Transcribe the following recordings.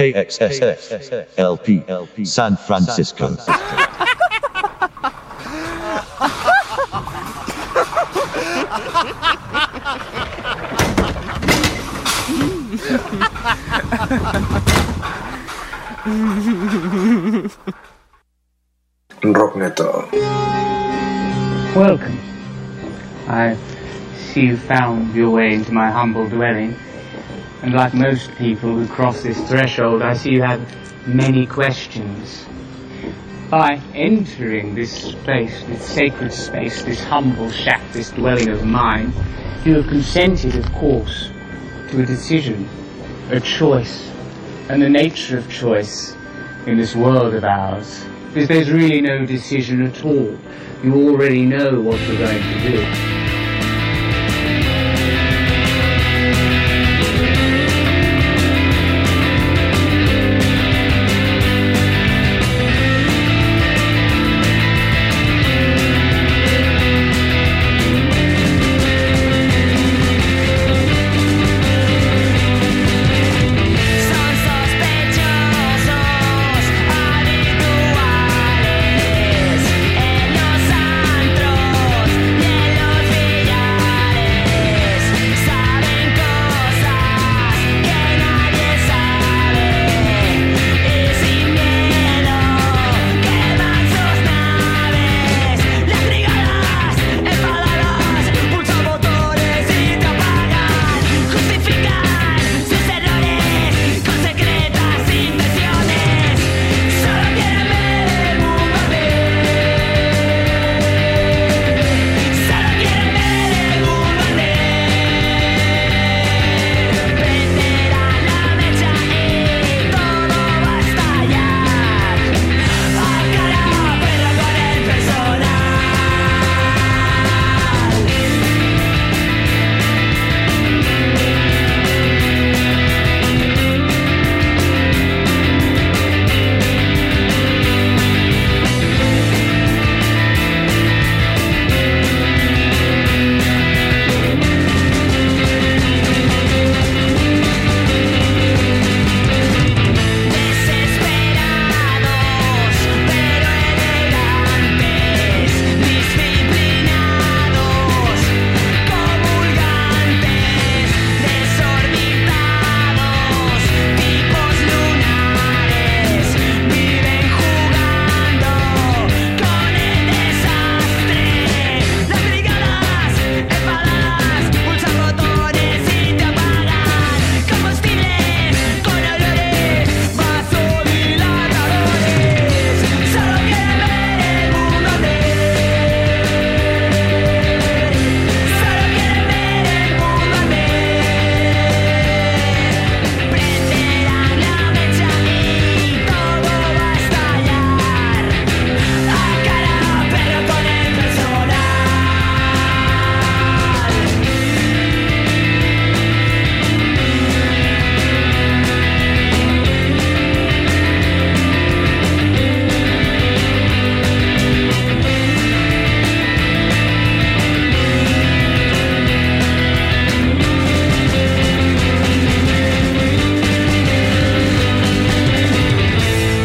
KXSF LP San Francisco. Rockneto. Welcome. I see you found your way into my humble dwelling. And like most people who cross this threshold, I see you have many questions. By entering this space, this sacred space, this humble shack, this dwelling of mine, you have consented, of course, to a decision, a choice, and the nature of choice in this world of ours. Because there's really no decision at all. You already know what you're going to do.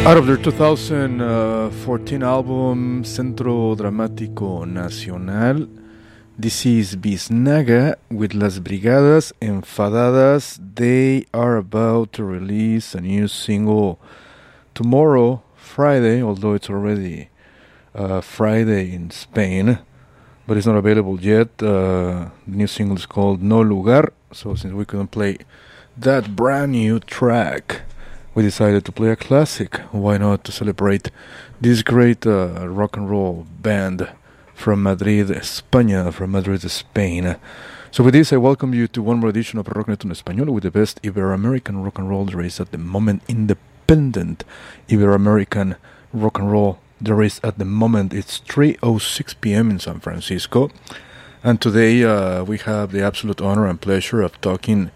Out of their 2014 album Centro Dramático Nacional, this is Biznaga with Las Brigadas Enfadadas. They are about to release a new single tomorrow, Friday, although it's already uh, Friday in Spain, but it's not available yet. Uh, the new single is called No Lugar, so since we couldn't play that brand new track, we decided to play a classic. Why not to celebrate this great uh, rock and roll band from Madrid, España, from Madrid, Spain. So with this, I welcome you to one more edition of Rocknet en Español with the best Ibero-American rock and roll there is at the moment, independent Ibero-American rock and roll there is at the moment. It's 3:06 p.m. in San Francisco, and today uh, we have the absolute honor and pleasure of talking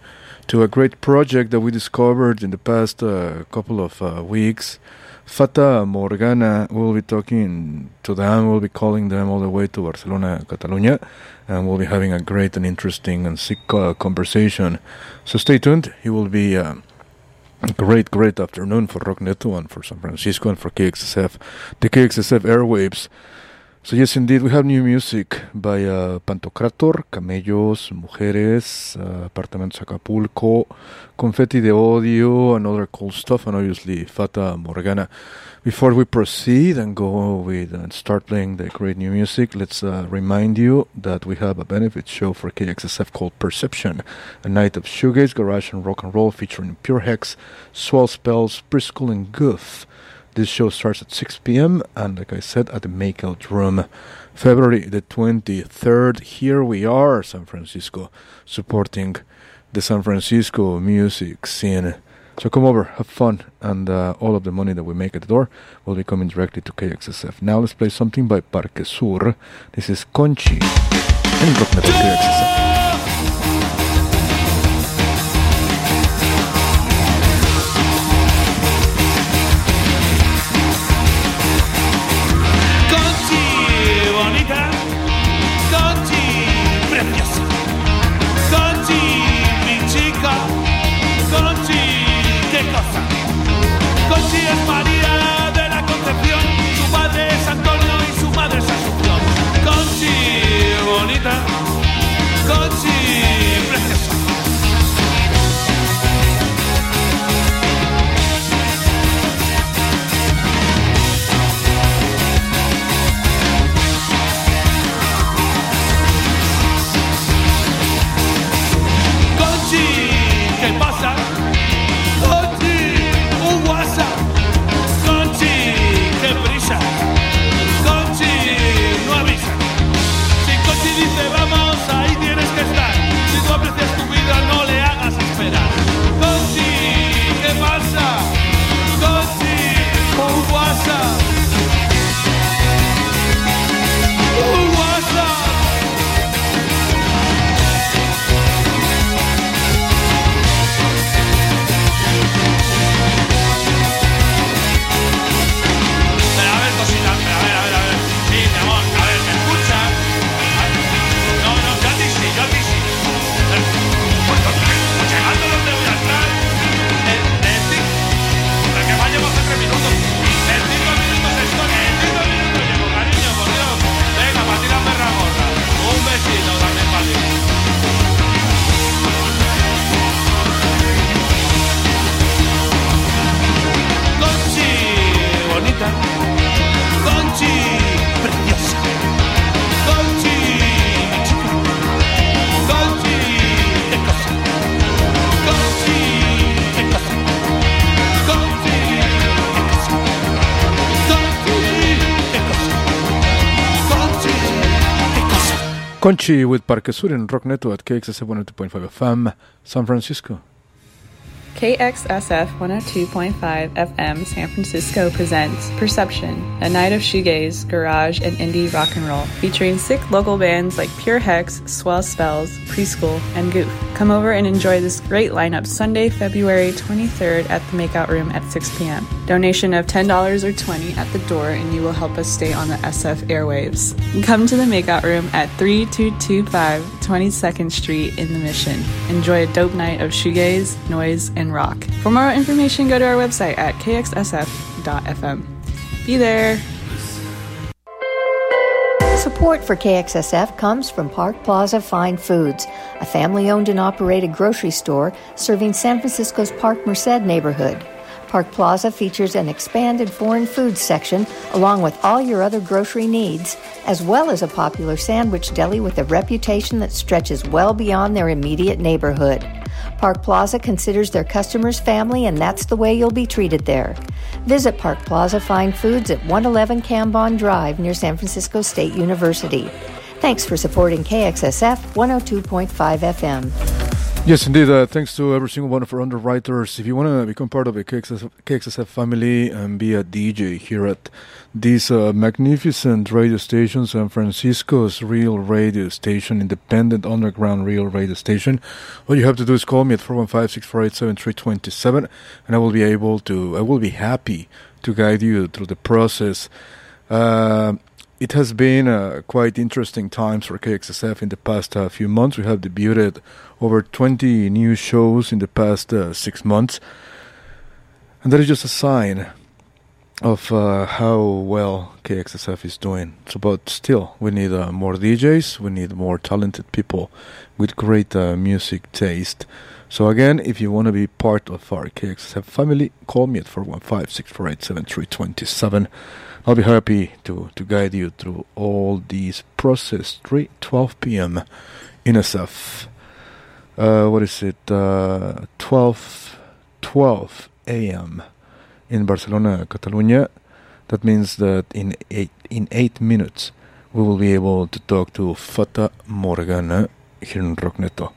to a great project that we discovered in the past uh, couple of uh, weeks. Fata Morgana, we'll be talking to them, we'll be calling them all the way to Barcelona, Catalonia, and we'll be having a great and interesting and sick uh, conversation. So stay tuned, it will be a Great, great afternoon for Rock and for San Francisco and for KXSF, the KXSF airwaves. So yes, indeed, we have new music by uh, Pantocrator, Camellos, Mujeres, uh, Apartamentos Acapulco, Confetti de Odio, and other cool stuff, and obviously Fata Morgana. Before we proceed and go with and start playing the great new music, let's uh, remind you that we have a benefit show for KXSF called Perception, a night of shoegaze, garage, and rock and roll featuring Pure Hex, Swell Spells, Briscoe, and Goof. This show starts at 6 p.m. and, like I said, at the Makeout Room. February the 23rd, here we are, San Francisco, supporting the San Francisco music scene. So come over, have fun, and uh, all of the money that we make at the door will be coming directly to KXSF. Now let's play something by Parque Sur. This is Conchi and Rock KXSF. Conchi with Parque Sur Rock Neto at KXSF 102.5 FM, San Francisco. KXSF 102.5 FM San Francisco presents Perception, a night of shoegaze, garage, and indie rock and roll, featuring sick local bands like Pure Hex, Swell Spells, Preschool, and Goof. Come over and enjoy this great lineup Sunday, February 23rd at the Makeout Room at 6 p.m. Donation of $10 or 20 at the door, and you will help us stay on the SF airwaves. Come to the Makeout Room at 3225 22nd Street in the Mission. Enjoy a dope night of shoegaze, noise, and rock. For more information, go to our website at kxsf.fm. Be there. Support for KXSF comes from Park Plaza Fine Foods, a family owned and operated grocery store serving San Francisco's Parkmerced neighborhood. Park Plaza features an expanded foreign foods section along with all your other grocery needs, as well as a popular sandwich deli with a reputation that stretches well beyond their immediate neighborhood. Park Plaza considers their customers family, and that's the way you'll be treated there. Visit Park Plaza Fine Foods at 111 Cambon Drive near San Francisco State University. Thanks for supporting KXSF 102.5 FM. Yes, indeed. Uh, thanks to every single one of our underwriters. If you want to become part of the KXSF, KXSF family and be a DJ here at this uh, magnificent radio station, San Francisco's real radio station, independent underground real radio station, all you have to do is call me at 415-648-7327 and I will be able to, I will be happy to guide you through the process. Uh, it has been uh, quite interesting times for KXSF in the past uh, few months. We have debuted over 20 new shows in the past uh, six months. And that is just a sign of uh, how well KXSF is doing. So, but still, we need uh, more DJs, we need more talented people with great uh, music taste. So, again, if you want to be part of our KXSF family, call me at 415 648 7327. I'll be happy to, to guide you through all these process 3 12 p.m. in SF. Uh, what is it? Uh, 12 12 a.m. in Barcelona, Catalonia. That means that in eight in eight minutes we will be able to talk to Fata Morgana here in Rockneto.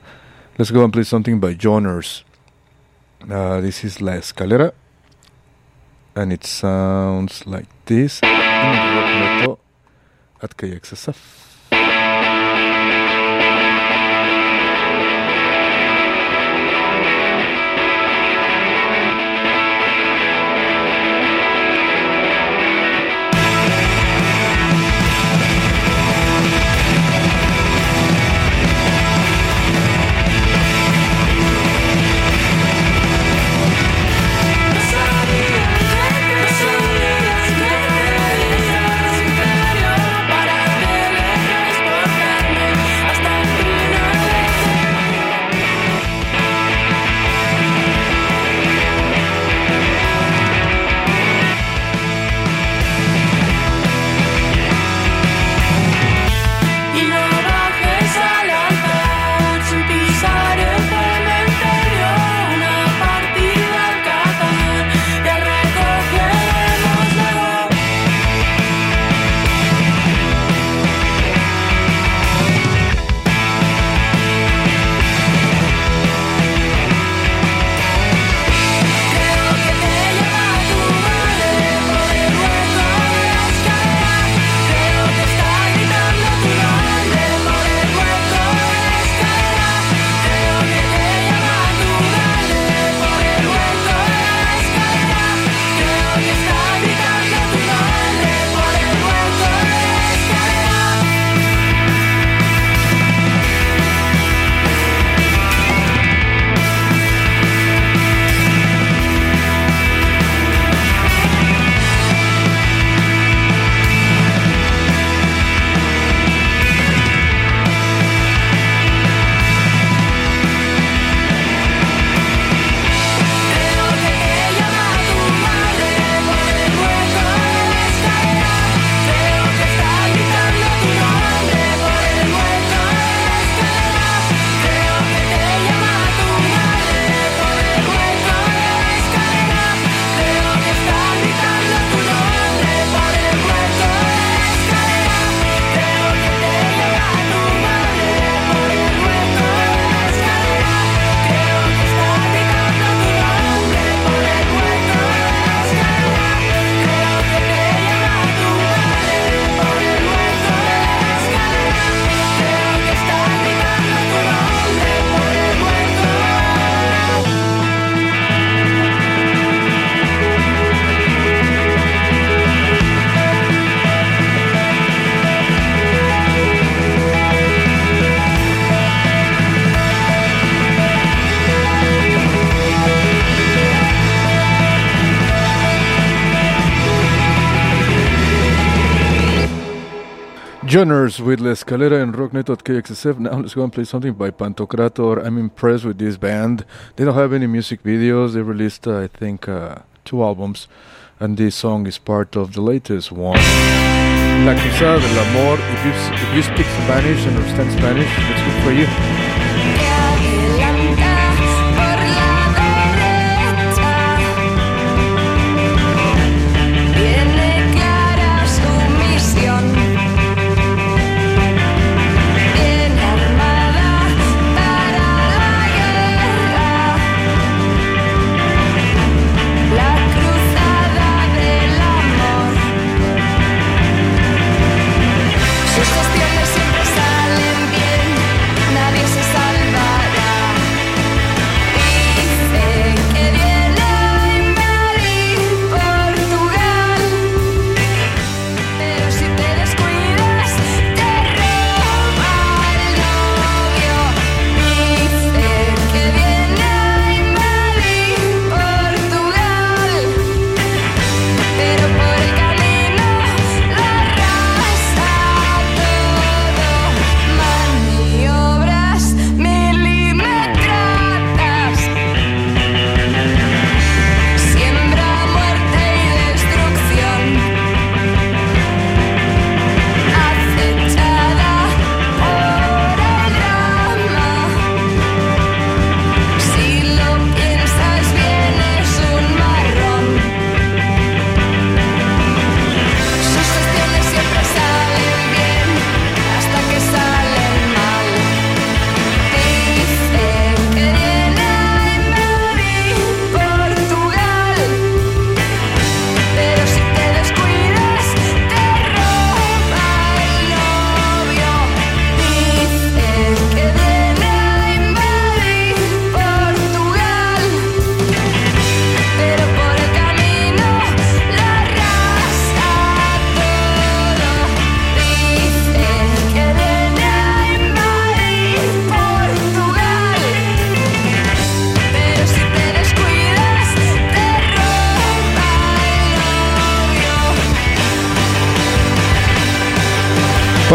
Let's go and play something by Joners. Uh, this is La Escalera, and it sounds like this at KXSF. Joners with La Escalera and Rocknet at KXSF. Now let's go and play something by Pantocrator. I'm impressed with this band. They don't have any music videos. They released, uh, I think, uh, two albums, and this song is part of the latest one. La Cruzada del Amor. If you, if you speak Spanish and understand Spanish, it's good for you.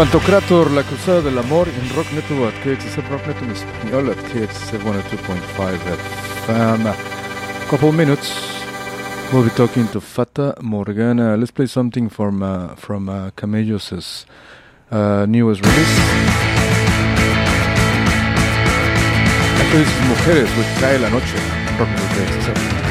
Pantocrator, La Cruzada del Amor en Rock Network at KXSF, Rock Network español at KXSF 102.5 FM. Um, couple minutes, we'll be talking to Fata Morgana. Let's play something from uh, from uh, Camellos' uh, newest release. Actually, this is Mujeres with Cae la Noche, Rock Network KXSF.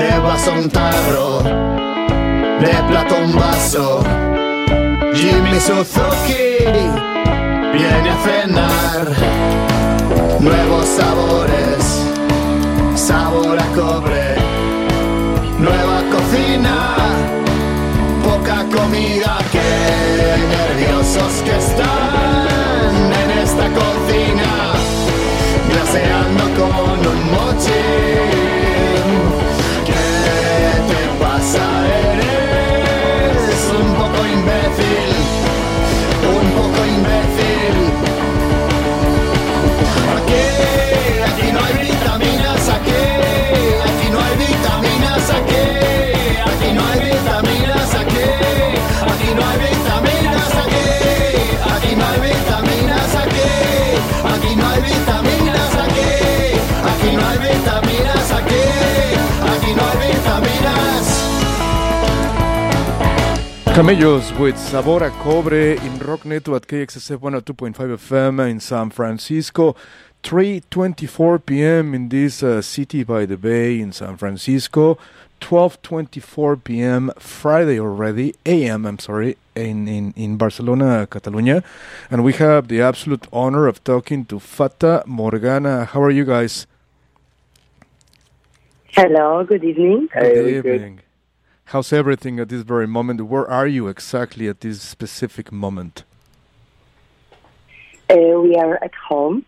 de vaso un tarro, de plata un vaso. Jimmy Suzuki viene a cenar nuevos sabores, sabor a cobre, nueva cocina, poca comida. Qué nerviosos que están en esta cocina, glaseando con un Camellos with Sabor a Cobre in Rocknet at KXSF 102.5 FM in San Francisco. 3:24 p.m. in this uh, city by the bay in San Francisco. 12:24 p.m. Friday already a.m. I'm sorry in, in in Barcelona, Catalonia, and we have the absolute honor of talking to Fata Morgana. How are you guys? Hello, good evening. Good evening. How's everything at this very moment? Where are you exactly at this specific moment? Uh, we are at home,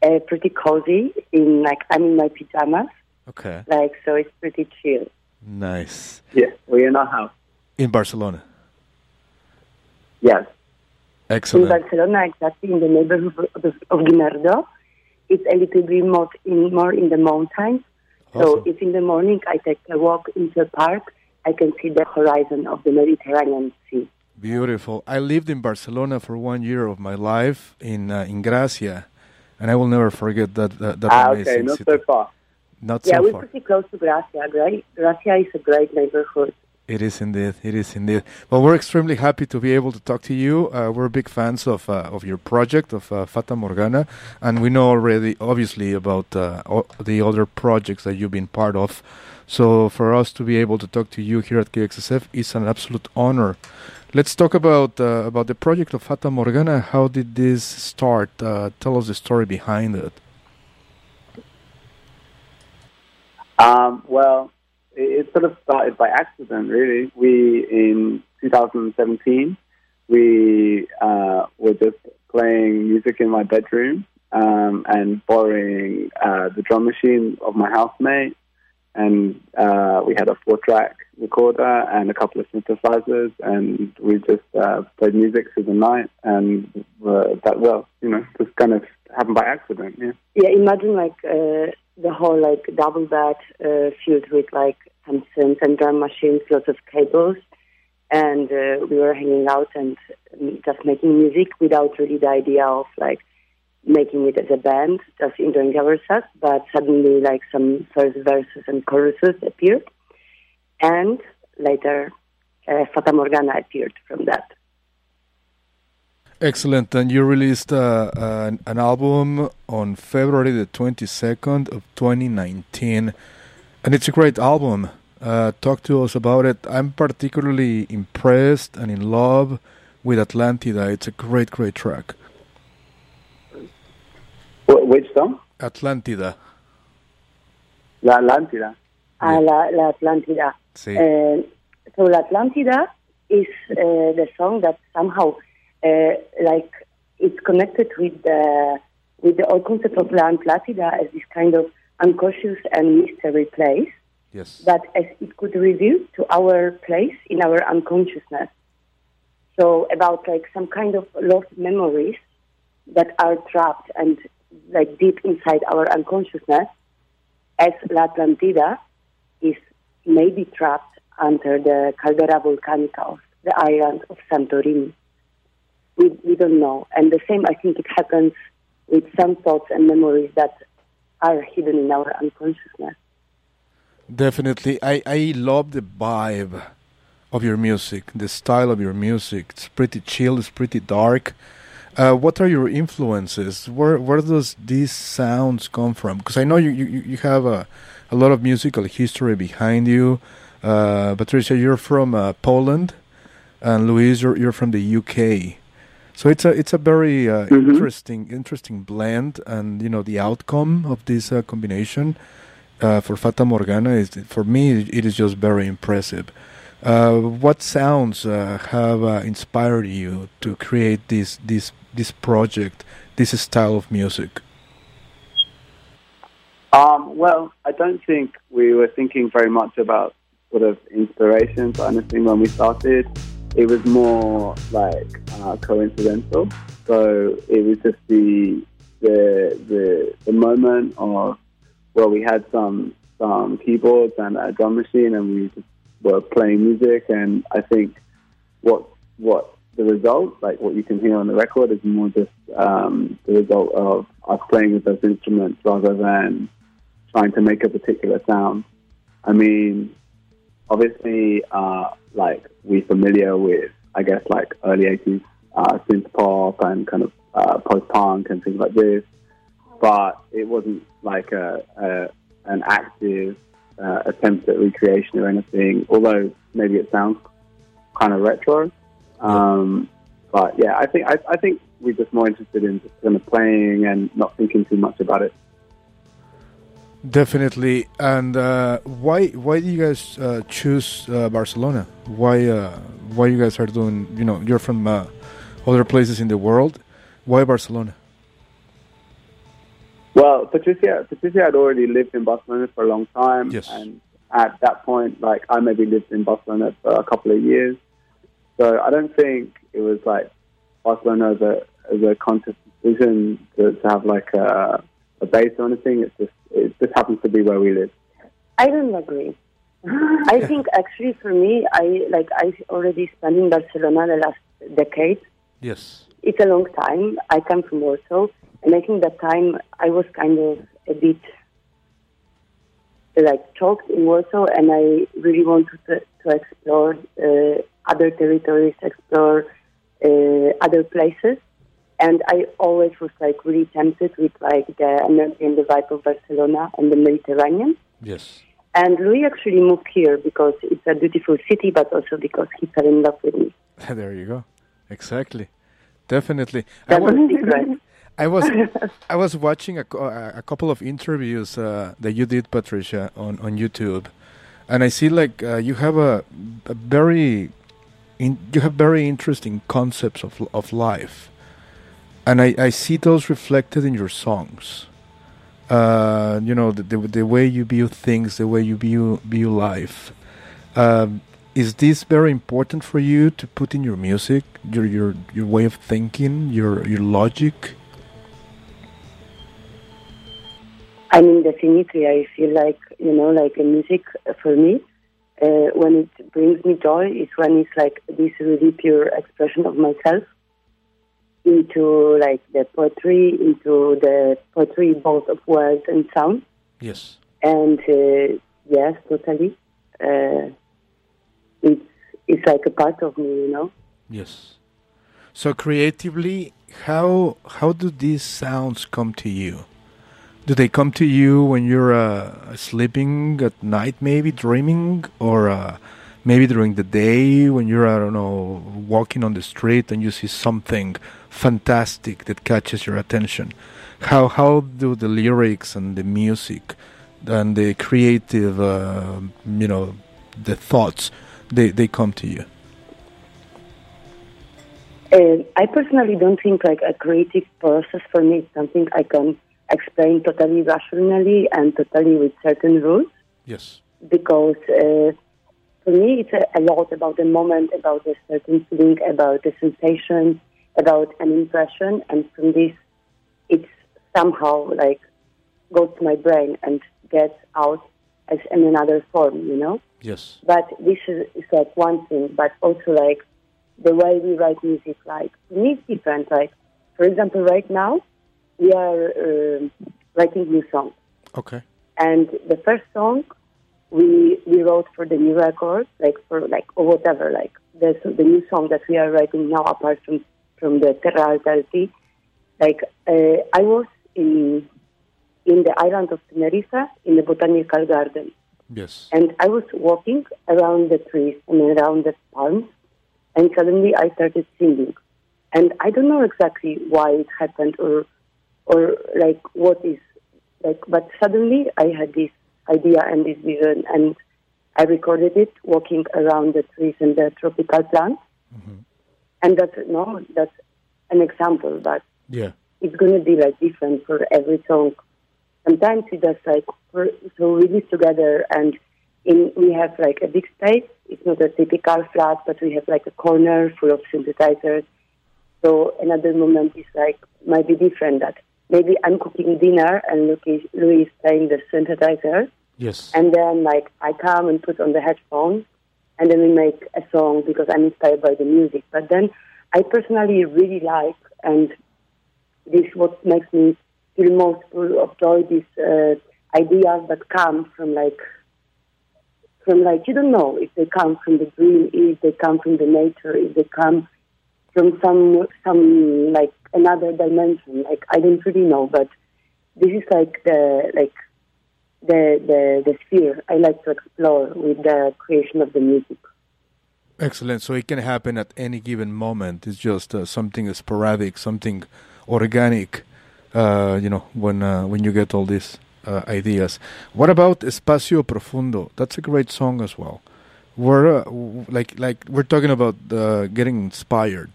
uh, pretty cozy. In like I'm in my pajamas, Okay. like so it's pretty chill. Nice. Yeah, we're in our house. In Barcelona. Yes. Excellent. In Barcelona, exactly in the neighborhood of, of Guinardó. It's a little bit more in more in the mountains. So Awesome. if in the morning I take a walk into the park, I can see the horizon of the Mediterranean Sea. Beautiful. I lived in Barcelona for one year of my life in uh, in Gracia, and I will never forget that that, that Ah, amazing okay, not city. so far. Not yeah, so we're pretty close to Gracia. Right? Gracia is a great neighborhood. It is indeed. It is indeed. Well, we're extremely happy to be able to talk to you. Uh, we're big fans of uh, of your project of uh, Fata Morgana, and we know already, obviously, about uh, o- the other projects that you've been part of. So, for us to be able to talk to you here at KXSF is an absolute honor. Let's talk about uh, about the project of Fata Morgana. How did this start? Uh, tell us the story behind it. Um, well, it, sort of started by accident, really. We, in 2017, we uh, were just playing music in my bedroom um, and borrowing uh, the drum machine of my housemate. And uh, we had a four track recorder and a couple of synthesizers, and we just uh, played music through the night. And that, well, you know, just kind of happened by accident, yeah. Yeah, imagine like uh, the whole like double bed uh, filled with like some synths and drum machines, lots of cables, and uh, we were hanging out and um, just making music without really the idea of like making it as a band, just enjoying ourselves. But suddenly, like some first verses and choruses appeared, and later, uh, Fata Morgana appeared from that. Excellent. And you released uh, an, an album on February the 22nd of 2019. And it's a great album. Uh, talk to us about it. I'm particularly impressed and in love with Atlantida. It's a great, great track. Wh- which song? Atlantida. La Atlántida. a la, la Atlántida. Sí. Uh, so La Atlántida is uh, the song that somehow, uh, Uh, like, it's connected with the with the whole concept of La Atlántida as this kind of unconscious and mystery place Yes. that as it could reveal to our place in our unconsciousness. So about like some kind of lost memories that are trapped and like deep inside our unconsciousness, as La Atlantida is maybe trapped under the caldera volcanica of the island of Santorini. We, we don't know. And the same, I think it happens with some thoughts and memories that are hidden in our unconsciousness. Definitely. I, I love the vibe of your music, the style of your music. It's pretty chill, it's pretty dark. Uh, what are your influences? Where where does these sounds come from? Because I know you, you, you have a, a lot of musical history behind you. Uh, Patricia, you're from uh, Poland, and Louise, you're, you're from the UK. So it's a it's a very uh, Mhm. interesting interesting blend, and you know the outcome of this uh, combination uh, for Fata Morgana is for me it is just very impressive. Uh, what sounds uh, have uh, inspired you to create this this this project, this style of music? Um, well, I don't think we were thinking very much about sort of inspirations. Honestly, when we started, it was more like uh, coincidental. So it was just the the the, the moment of well, we had some some keyboards and a drum machine, and we just were playing music. And I think what what the result, like what you can hear on the record, is more just um, the result of us playing with those instruments rather than trying to make a particular sound. I mean, obviously, uh, like we're familiar with, I guess, like early '80s uh, synth pop and kind of uh, post punk and things like this, but it wasn't like a, a an active uh, attempt at recreation or anything. Although maybe it sounds kind of retro. Um, but yeah, I think I, I think we're just more interested in just kind of playing and not thinking too much about it. Definitely. And uh, why why do you guys uh, choose uh, Barcelona? Why uh, why you guys are doing? You know, you're from uh, other places in the world. Why Barcelona? Well, Patricia, Patricia had already lived in Barcelona for a long time, Yes. and at that point, like I maybe lived in Barcelona for a couple of years, so I don't think it was like Barcelona as a as a conscious decision to, to have like a, a base or anything. It's just it just happens to be where we live. I don't agree. I think actually for me, I like I already spent in Barcelona the last decade. Yes. It's a long time. I come from Warsaw, and I think that time I was kind of a bit like choked in Warsaw, and I really wanted to, to explore uh, other territories, explore uh, other places. And I always was like really tempted with like the energy and the vibe of Barcelona and the Mediterranean. Yes. And Louis actually moved here because it's a beautiful city, but also because he fell in love with me. there you go. Exactly. Definitely. I That wa- was secret. I was I was watching a, a couple of interviews uh, that you did, Patricia, on, on YouTube, and I see like uh, you have a, a very in, you have very interesting concepts of of life, and I, I see those reflected in your songs. Uh, you know the, the the way you view things, the way you view view life. Um, is this very important for you to put in your music, your your your way of thinking, your your logic? I mean, definitely, I feel like, you know, like a music uh, for me, uh, when it brings me joy, is when it's like this really pure expression of myself into like the poetry, into the poetry both of words and sound. Yes. And uh, yes, totally. Uh, it's, it's like a part of me, you know? Yes. So creatively, how how do these sounds come to you? Do they come to you when you're uh, sleeping at night, maybe dreaming, or uh, maybe during the day when you're I don't know walking on the street and you see something fantastic that catches your attention? How how do the lyrics and the music and the creative, uh, you know, the thoughts they they come to you? Uh, I personally don't think like a creative process for me is something I can explain totally rationally and totally with certain rules Yes. because uh, for me it's a, a lot about the moment, about a certain feeling, about the sensation, about an impression, and from this it's somehow like goes to my brain and gets out as in another form, you know. Yes. But this is, is like one thing, but also like the way we write music, like for me it's different. Like for example, right now we are um writing new songs, Okay. and the first song we we wrote for the new record, like for like or whatever, like the the new song that we are writing now, apart from from the Terra Alta LP. Like uh, I was in in the island of Tenerife in the botanical garden. Yes. And I was walking around the trees and around the palms, and suddenly I started singing. and I don't know exactly why it happened or or like what is like. But suddenly I had this idea and this vision, and I recorded it walking around the trees and the tropical plants. And that's no, that's an example, but Yeah. it's going to be like different for every song. Sometimes we just like for, so we live together and in we have like a big space. It's not a typical flat, but we have like a corner full of synthesizers. So another moment is like might be different. That maybe I'm cooking dinner and Louis, Louis is playing the synthesizer, Yes. and then like I come and put on the headphones, and then we make a song because I'm inspired by the music. But then I personally really like, and this is what makes me feel most full of joy. These uh, ideas that come from like from like you don't know if they come from the dream, if they come from the nature, if they come from some some like another dimension. Like I don't really know, but this is like the like the the the sphere I like to explore with the creation of the music. Excellent. So it can happen at any given moment. It's just uh, something sporadic, something organic. Uh, you know, when uh, when you get all these uh, ideas. What about Espacio Profundo? That's a great song as well. We're uh, like like we're talking about uh, getting inspired.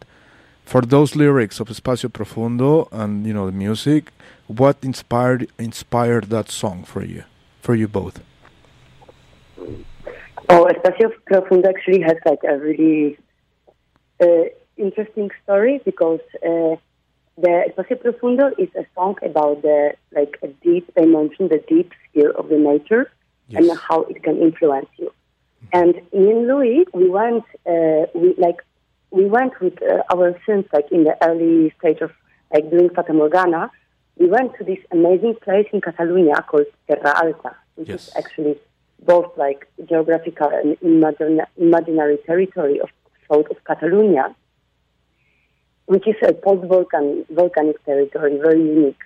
For those lyrics of Espacio Profundo and you know the music, what inspired inspired that song for you, for you both? Oh, Espacio Profundo actually has like a really uh, interesting story because uh, the Espacio Profundo is a song about the like a deep dimension, the deep sphere of the nature, and how it can influence you. And me and Louis, we went, uh, we like, we went with uh, our sons like in the early stage of like doing Fata Morgana. We went to this amazing place in Catalonia called Terra Alta, which is actually both like geographical and imagine, imaginary territory of south of Catalonia, which is a post-volcan volcanic territory, very unique.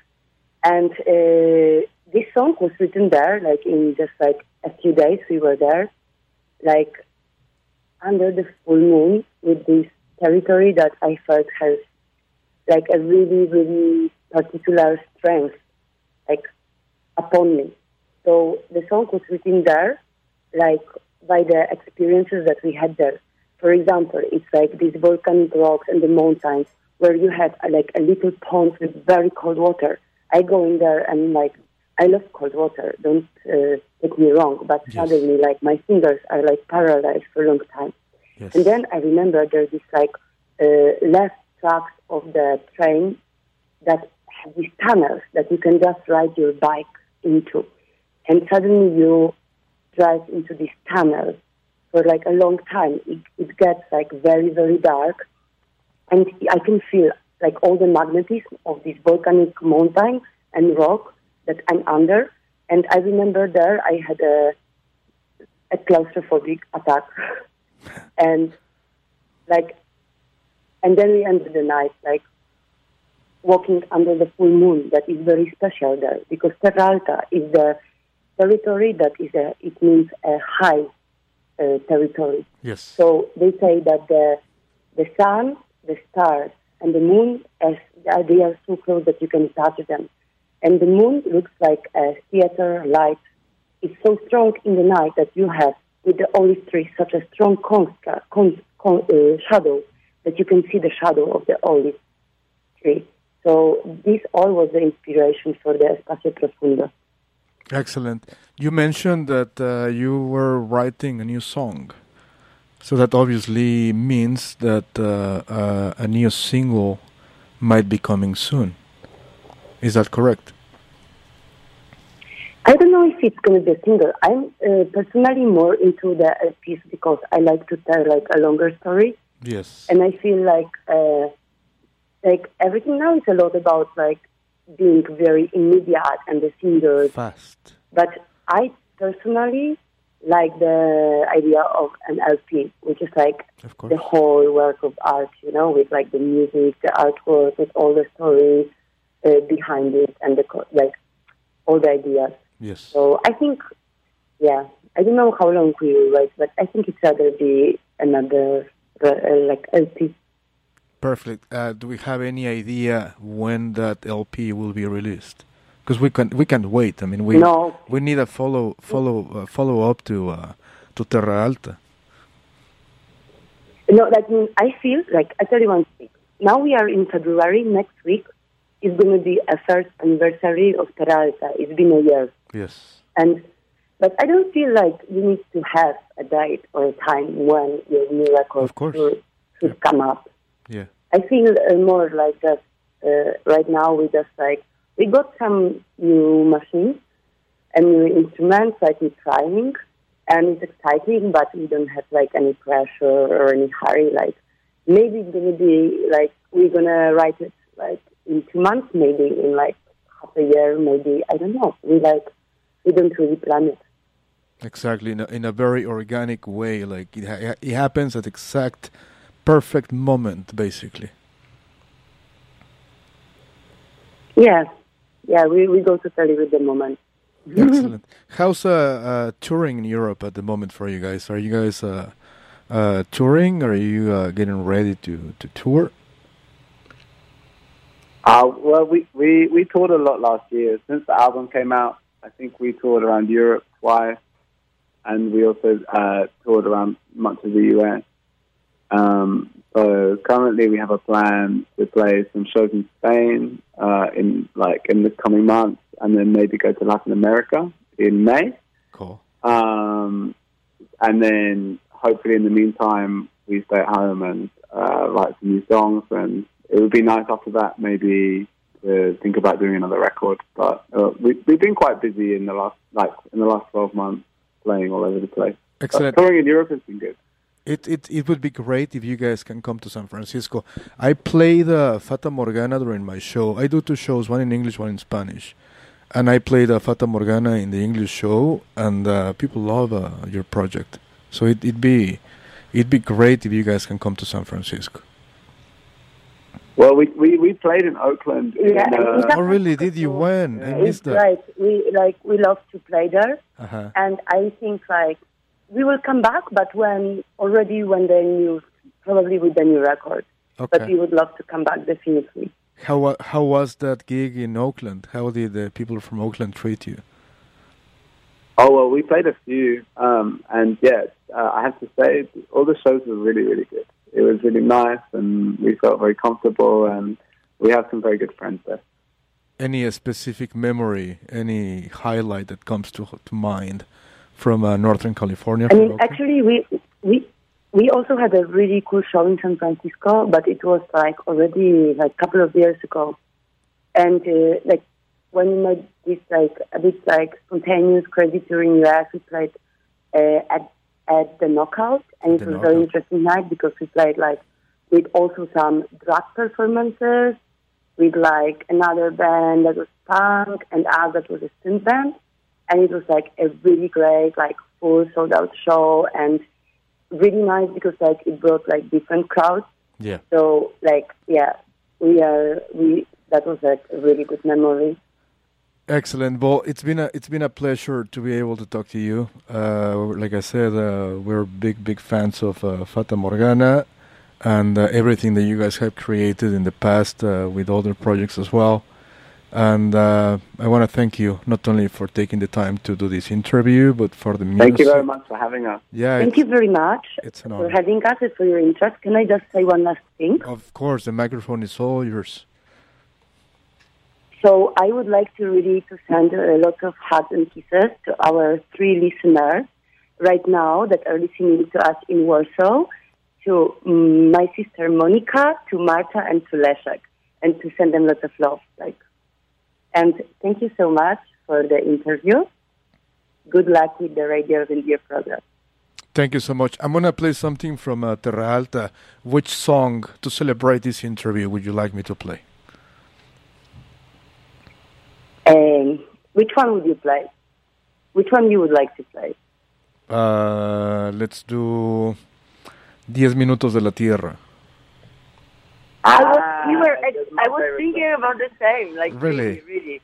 And uh, this song was written there, like in just like a few days we were there, like under the full moon with this territory that I felt has like a really, really particular strength, like upon me. So the song was written there, like by the experiences that we had there. For example, it's like these volcanic rocks and the mountains where you have uh, like a little pond with very cold water. I go in there and like I love cold water. Don't uh, take me wrong, but suddenly like my fingers are like paralyzed for a long time. And then I remember there's this like uh, left tracks of the train that have these tunnels that you can just ride your bike into. And suddenly you drive into this tunnel for like a long time. It, it gets like very, very dark. And I can feel like all the magnetism of this volcanic mountain and rock that I'm under. And I remember there I had a, a claustrophobic attack. and like, and then we ended the night like walking under the full moon. That is very special there because Terra is the territory that is a, it means a high uh, territory. Yes. So they say that the the sun, the stars, and the moon, as they are so close that you can touch them, and the moon looks like a theater light. It's so strong in the night that you have with the olive tree such a strong constra, con, con, uh, shadow that you can see the shadow of the olive tree. So this all was the inspiration for the Espacio Profundo. Excellent. You mentioned that uh, you were writing a new song. So that obviously means that uh, uh, a new single might be coming soon. Is that correct? I don't know if it's going to be a single. I'm uh, personally more into the LPs because I like to tell like a longer story, Yes. and I feel like uh, like everything now is a lot about like being very immediate and the singles. Fast. But I personally like the idea of an LP, which is like the whole work of art, you know, with like the music, the artwork, with all the stories uh, behind it, and the co- like all the ideas. Yes. So I think, yeah, I don't know how long we will wait, but I think it's rather be another uh, like LP. Perfect. Uh, do we have any idea when that LP will be released? Because we can we can't wait. I mean, we No. we need a follow follow uh, follow up to uh, to Terra Alta. No, that means I feel like I tell you one thing. Now we are in February. Next week is going to be a first anniversary of Terra Alta. It's been a year, Yes. and but I don't feel like you need to have a date or a time when your new record Of course. should, should come up. Yeah. I feel uh, more like that uh, right now we just like we got some new machines and new instruments like we're trying and it's exciting but we don't have like any pressure or any hurry like maybe it's gonna be like we're gonna write it like in two months maybe in like half a year maybe I don't know we like we don't really plan it Exactly. In a, in a very organic way, like it ha- it happens at exact perfect moment, basically. yeah yeah we, we go totally with the moment Excellent. How's uh, uh, touring in Europe at the moment for you guys? Are you guys uh, uh, touring? Or are you uh, getting ready to, to tour? Uh, well, we, we, we toured a lot last year. Since the album came out, I think we toured around Europe twice, and we also uh, toured around much of the US. Um, so currently, we have a plan to play some shows in Spain uh, in like in the coming months, and then maybe go to Latin America in May. Cool. Um, and then hopefully in the meantime, we stay at home and uh, write some new songs. And it would be nice after that maybe to think about doing another record. But uh, we, we've been quite busy in the last like in the last twelve months, playing all over the place. But Excellent. touring in Europe has been good. It, it it would be great if you guys can come to San Francisco. I played uh, Fata Morgana during my show. I do two shows, one in English, one in Spanish. And I played uh, Fata Morgana in the English show, and uh, people love uh, your project. So it, it'd be it'd be great if you guys can come to San Francisco. Well, we we, we played in Oakland. Yeah, in, and uh, Oh, really? Did you when? I it's missed that. right we like we love to play there Uh-huh. and I think like we will come back, but when already when the new, probably with the new record. But we would love to come back definitely. How how was that gig in Oakland? How did the people from Oakland treat you? Oh well, we played a few, um, and yeah, uh, I have to say, all the shows were really, really good. It was really nice, and we felt very comfortable, and we have some very good friends there. Any uh, specific memory, any highlight that comes to to mind from uh, Northern California? I mean, Oakland? actually, we we we also had a really cool show in San Francisco, but it was like already like a couple of years ago, and uh, like when we made this like a bit like spontaneous crazy tour in US, we played uh, at at the Knockout, and it was a very interesting night because we played like with also some drag performances with like another band that was punk and us that was a synth band. And it was like a really great like full sold out show and really nice because like it brought like different crowds. Yeah. so like yeah we are we that was like a really good memory Excellent. Well, it's been a it's been a pleasure to be able to talk to you. Uh, like I said, uh, we're big big fans of uh, Fata Morgana and uh, everything that you guys have created in the past uh, with other projects as well. And uh, I want to thank you not only for taking the time to do this interview, but for the music. Thank you very much for having us. Yeah, thank you very much it's an for honor. having us and for your interest can i just say one last thing Of course, the microphone is all yours. So I would like to really to send a lot of hugs and kisses to our three listeners right now that are listening to us in Warsaw, to my sister Monica, to Marta, and to Leszek, and to send them lots of love. Like, and thank you so much for the interview. Good luck with the Radio of India program. Thank you so much. I'm gonna play something from uh, Terra Alta. Which song to celebrate this interview would you like me to play? Um, which one would you play? Which one you would like to play? Uh, let's do Diez Minutos de la Tierra. I was, we were, I was thinking about the same. Like Really? really.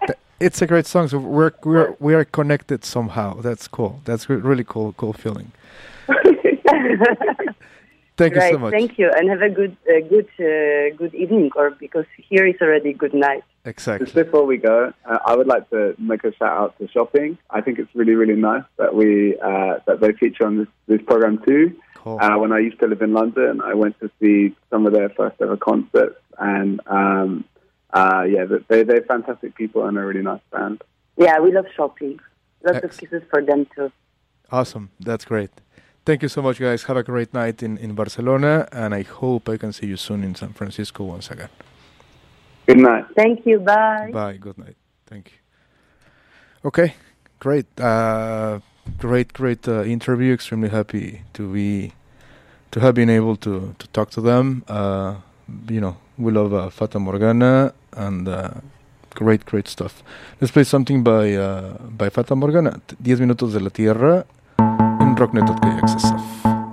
really. it's a great song. So we're we're we are connected somehow. That's cool. That's really cool. Cool feeling. Thank you so much. Thank you, and have a good, uh, good, uh, good evening. Or because here is already good night. Exactly. Just before we go, uh, I would like to make a shout out to shopping. I think it's really, really nice that we uh, that they feature on this, this program too. Cool. Uh, when I used to live in London, I went to see some of their first ever concerts, and um, uh, yeah, they they're fantastic people and a really nice band. Yeah, we love shopping. Lots of kisses for them too. Awesome. That's great. Thank you so much, guys. Have a great night in, in Barcelona, and I hope I can see you soon in San Francisco once again. Good night. Thank you. Bye. Bye. Good night. Thank you. Okay. Great. Uh, great, great uh, interview. Extremely happy to be to have been able to to talk to them. Uh, you know, we love uh, Fata Morgana and uh, great, great stuff. Let's play something by uh, by Fata Morgana. 10 minutos de la tierra en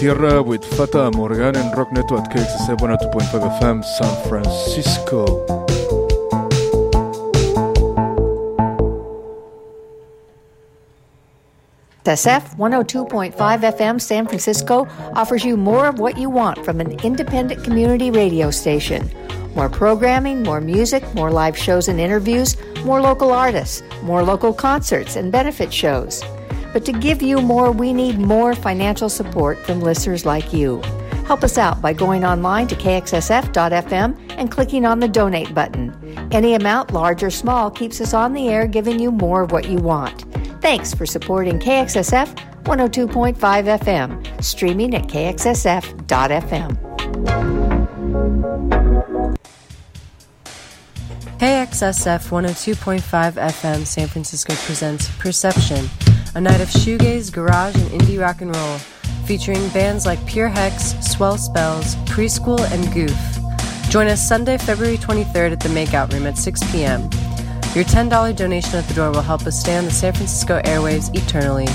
tierra with Fata Morgana and Rock Network KXSF 102.5 FM San Francisco. SF 102.5 FM San Francisco offers you more of what you want from an independent community radio station. More programming, more music, more live shows and interviews, more local artists, more local concerts and benefit shows. But to give you more, we need more financial support from listeners like you. Help us out by going online to kxsf.fm and clicking on the donate button. Any amount, large or small, keeps us on the air giving you more of what you want. Thanks for supporting KXSF 102.5 FM, streaming at kxsf.fm. KXSF 102.5 FM San Francisco presents Perception, a night of shoegaze, garage, and indie rock and roll, featuring bands like Pure Hex, Swell Spells, Preschool, and Goof. Join us Sunday, February 23rd at the Makeout Room at 6 p.m. Your $10 donation at the door will help us stay on the San Francisco airwaves eternally.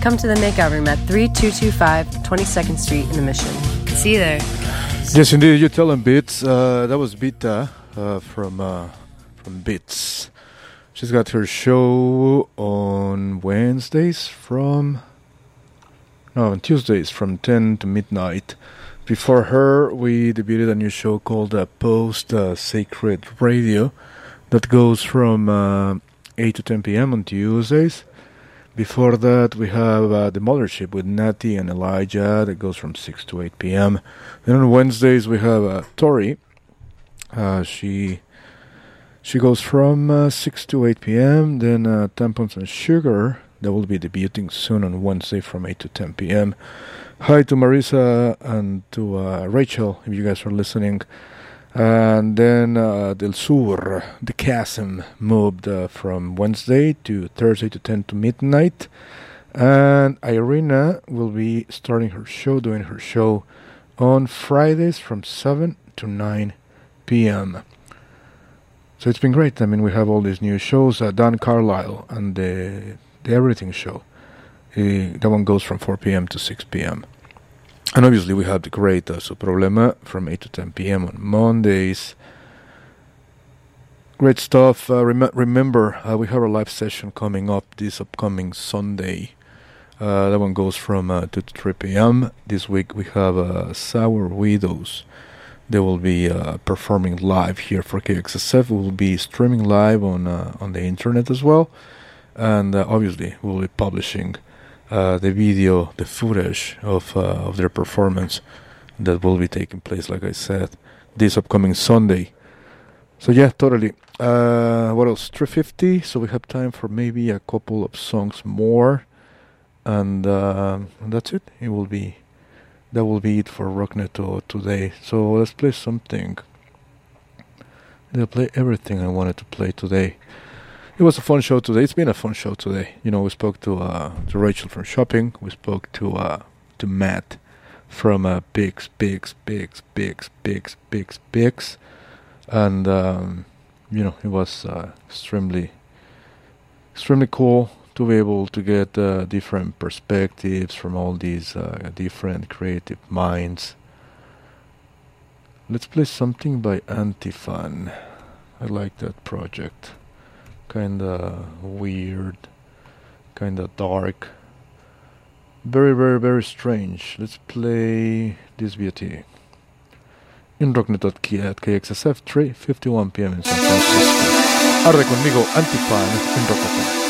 Come to the Makeout Room at 3225 22nd Street in the Mission. See you there. Yes, indeed, you tell them Beats. Uh, that was Bita uh, from uh, from Bits. She's got her show on Wednesdays from no on Tuesdays from ten to midnight. Before her, we debuted a new show called uh, Post uh, Sacred Radio that goes from uh, eight to ten p.m. on Tuesdays. Before that, we have uh, the Mothership with Natty and Elijah that goes from 6 to 8 p.m. Then on Wednesdays, we have uh, Tori. Uh, she she goes from uh, 6 to 8 p.m. Then uh, Tampons and Sugar that will be debuting soon on Wednesday from 8 to 10 p.m. Hi to Marisa and to uh, Rachel if you guys are listening. And then uh, Del Sur, the chasm, moved uh, from Wednesday to Thursday to 10 to midnight. And Irina will be starting her show, doing her show on Fridays from 7 to 9 p.m. So it's been great. I mean, we have all these new shows. Uh, Dan Carlisle and the, the Everything Show. Uh, that one goes from 4 p.m. to 6 p.m. And obviously, we have the great uh, Problema from 8 to 10 p.m. on Mondays. Great stuff. Uh, rem- remember, uh, we have a live session coming up this upcoming Sunday. Uh, that one goes from uh, 2 to 3 p.m. This week, we have uh, Sour Widows. They will be uh, performing live here for KXSF. We will be streaming live on uh, on the internet as well, and uh, obviously we'll be publishing uh, the video, the footage of uh, of their performance that will be taking place, like I said, this upcoming Sunday. So yeah, totally. Uh, what else? 350. So we have time for maybe a couple of songs more, and, uh, that's it. It will be that will be it for Rockneto today. So let's play something. I'll play everything I wanted to play today. It was a fun show today. It's been a fun show today. You know, we spoke to uh, to Rachel from shopping. We spoke to uh, to Matt from uh, Bigs, Bigs, Bigs, Bigs, Bigs, Bigs, Bigs, and um, you know, it was uh, extremely, extremely cool to be able to get uh, different perspectives from all these uh, different creative minds. Let's play something by Antifan. I like that project. Kinda weird, kinda dark. Very, very, very strange. Let's play this beauty. In Rocknet at KXSF 3.51 pm in San Francisco. Arde conmigo Antifan en.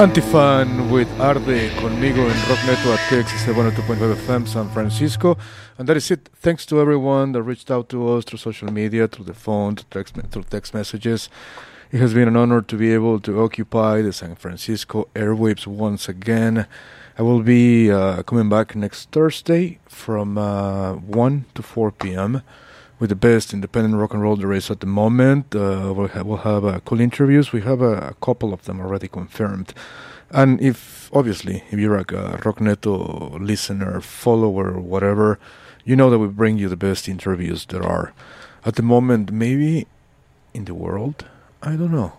Antifan with Arde conmigo en Rock Neto at KXS 102.5 FM San Francisco. And that is it. Thanks to everyone that reached out to us through social media, through the phone, through text, through text messages. It has been an honor to be able to occupy the San Francisco airwaves once again. I will be uh, coming back next Thursday from uh, 1 to 4 p.m. with the best independent rock and roll there is at the moment. Uh, we'll, we'll have uh, cool interviews. We have a, a couple of them already confirmed. And if, obviously, if you're like a Rock Neto listener, follower, whatever, you know that we bring you the best interviews there are at the moment, maybe in the world. I don't know.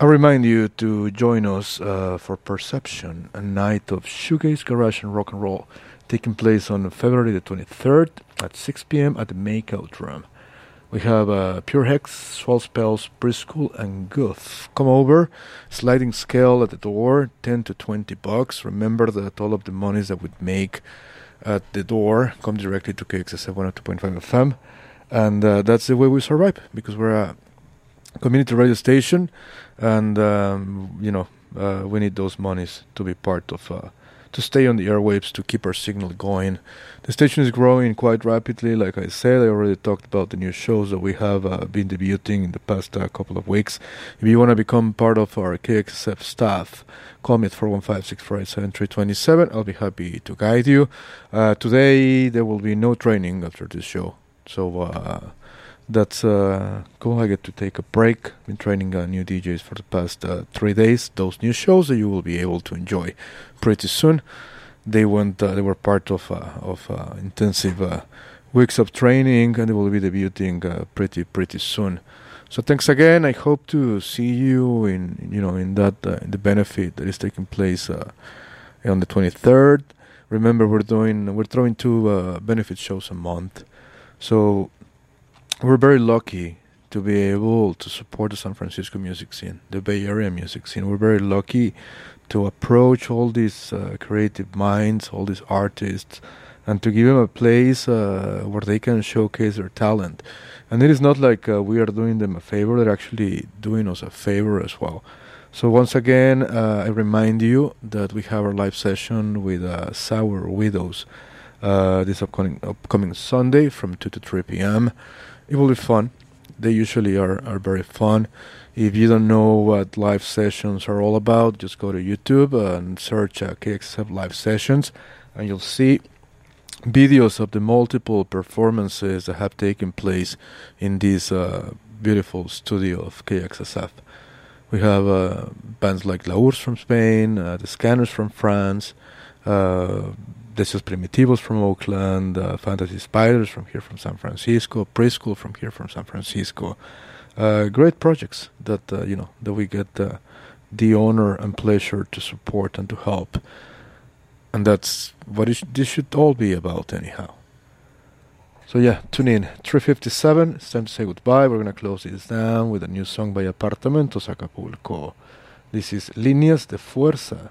I remind you to join us uh, for Perception, a night of shoegaze, garage, and rock and roll, taking place on February the 23rd at 6 p.m. at the Makeout Room. We have uh, Pure Hex, Swell Spells, Preschool, and Goof. Come over, sliding scale at the door, 10 to 20 bucks. Remember that all of the monies that we make at the door come directly to KXSF 102.5 FM. And uh, that's the way we survive because we're a community radio station and um, you know uh, we need those monies to be part of uh, to stay on the airwaves to keep our signal going. The station is growing quite rapidly. Like i said i already talked about the new shows that we have uh, been debuting in the past uh, couple of weeks. If you want to become part of our kxsf staff call me at 415-648-7327 i'll be happy to guide you. Uh, today there will be no training after this show. So uh, that's uh, cool. I get to take a break. Been training uh, new DJs for the past uh, three days. Those new shows that you will be able to enjoy pretty soon. They went. Uh, they were part of uh, of uh, intensive uh, weeks of training, and they will be debuting pretty pretty soon. So thanks again. I hope to see you in you know in that in the benefit that is taking place uh, on the 23rd. Remember, we're doing we're throwing two benefit shows a month. So we're very lucky to be able to support the San Francisco music scene, the Bay Area music scene. We're very lucky to approach all these uh, creative minds, all these artists, and to give them a place uh, where they can showcase their talent. And it is not like uh, we are doing them a favor; they're actually doing us a favor as well. So once again, uh, I remind you that we have our live session with uh, Sour Widows uh, this upcoming upcoming Sunday from 2 to 3 p.m. It will be fun. They usually are, are very fun. If you don't know what live sessions are all about, just go to YouTube and search uh, live sessions, and you'll see videos of the multiple performances that have taken place in this uh, beautiful studio of KXSF. We have uh, bands like La Urs from Spain, uh, the Scanners from France, uh, Deseos Primitivos from Oakland, uh, Fantasy Spiders from here from San Francisco, Preschool from here from San Francisco. Uh, great projects that uh, you know that we get uh, the honor and pleasure to support and to help, and that's what sh- this should all be about, anyhow. So yeah, tune in. 357. It's time to say goodbye. We're gonna close this down with a new song by Apartamentos Acapulco. This is Líneas de Fuerza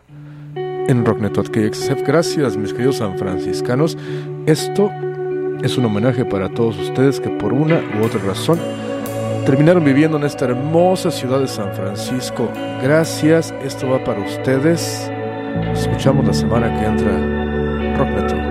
en Rock Network KXF. Gracias, mis queridos sanfranciscanos. Esto es un homenaje para todos ustedes que por una u otra razón terminaron viviendo en esta hermosa ciudad de San Francisco. Gracias, esto va para ustedes. Escuchamos la semana que entra. Rock Network.